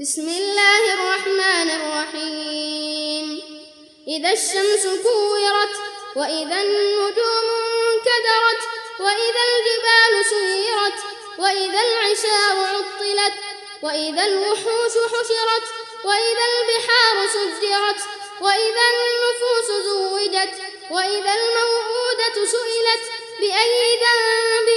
بسم الله الرحمن الرحيم. إذا الشمس كورت وإذا النجوم انكدرت وإذا الجبال سيرت وإذا العشار عطلت وإذا الوحوش حشرت وإذا البحار سجرت وإذا النفوس زوجت وإذا الموءودة سئلت بأي ذنب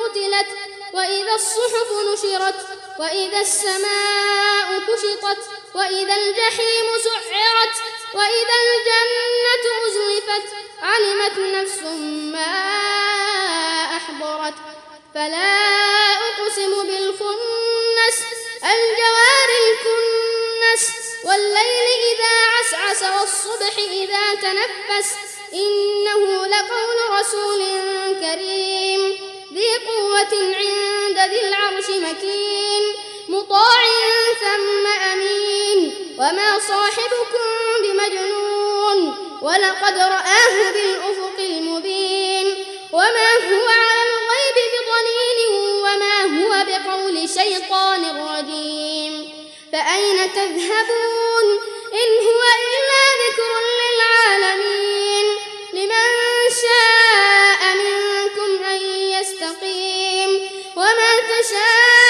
قتلت وإذا الصحف نشرت وإذا السماء كشطت وإذا الجحيم سعرت وإذا الجنة أزلفت علمت نفس ما أحضرت. فلا أقسم بالخنس الجوار الكنس والليل إذا عسعس والصبح إذا تنفس. إنه لقول رسول كريم ذي قوة عند ذي العرش مكين. مطاع ثم أمين. وما صاحبكم بمجنون. ولقد رآه بالأفق المبين. وما هو على الغيب بضنين. وما هو بقول شيطان رجيم. فأين تذهبون؟ إن هو إلا ذكر للعالمين. لمن شاء منكم أن يستقيم. وما تشاءون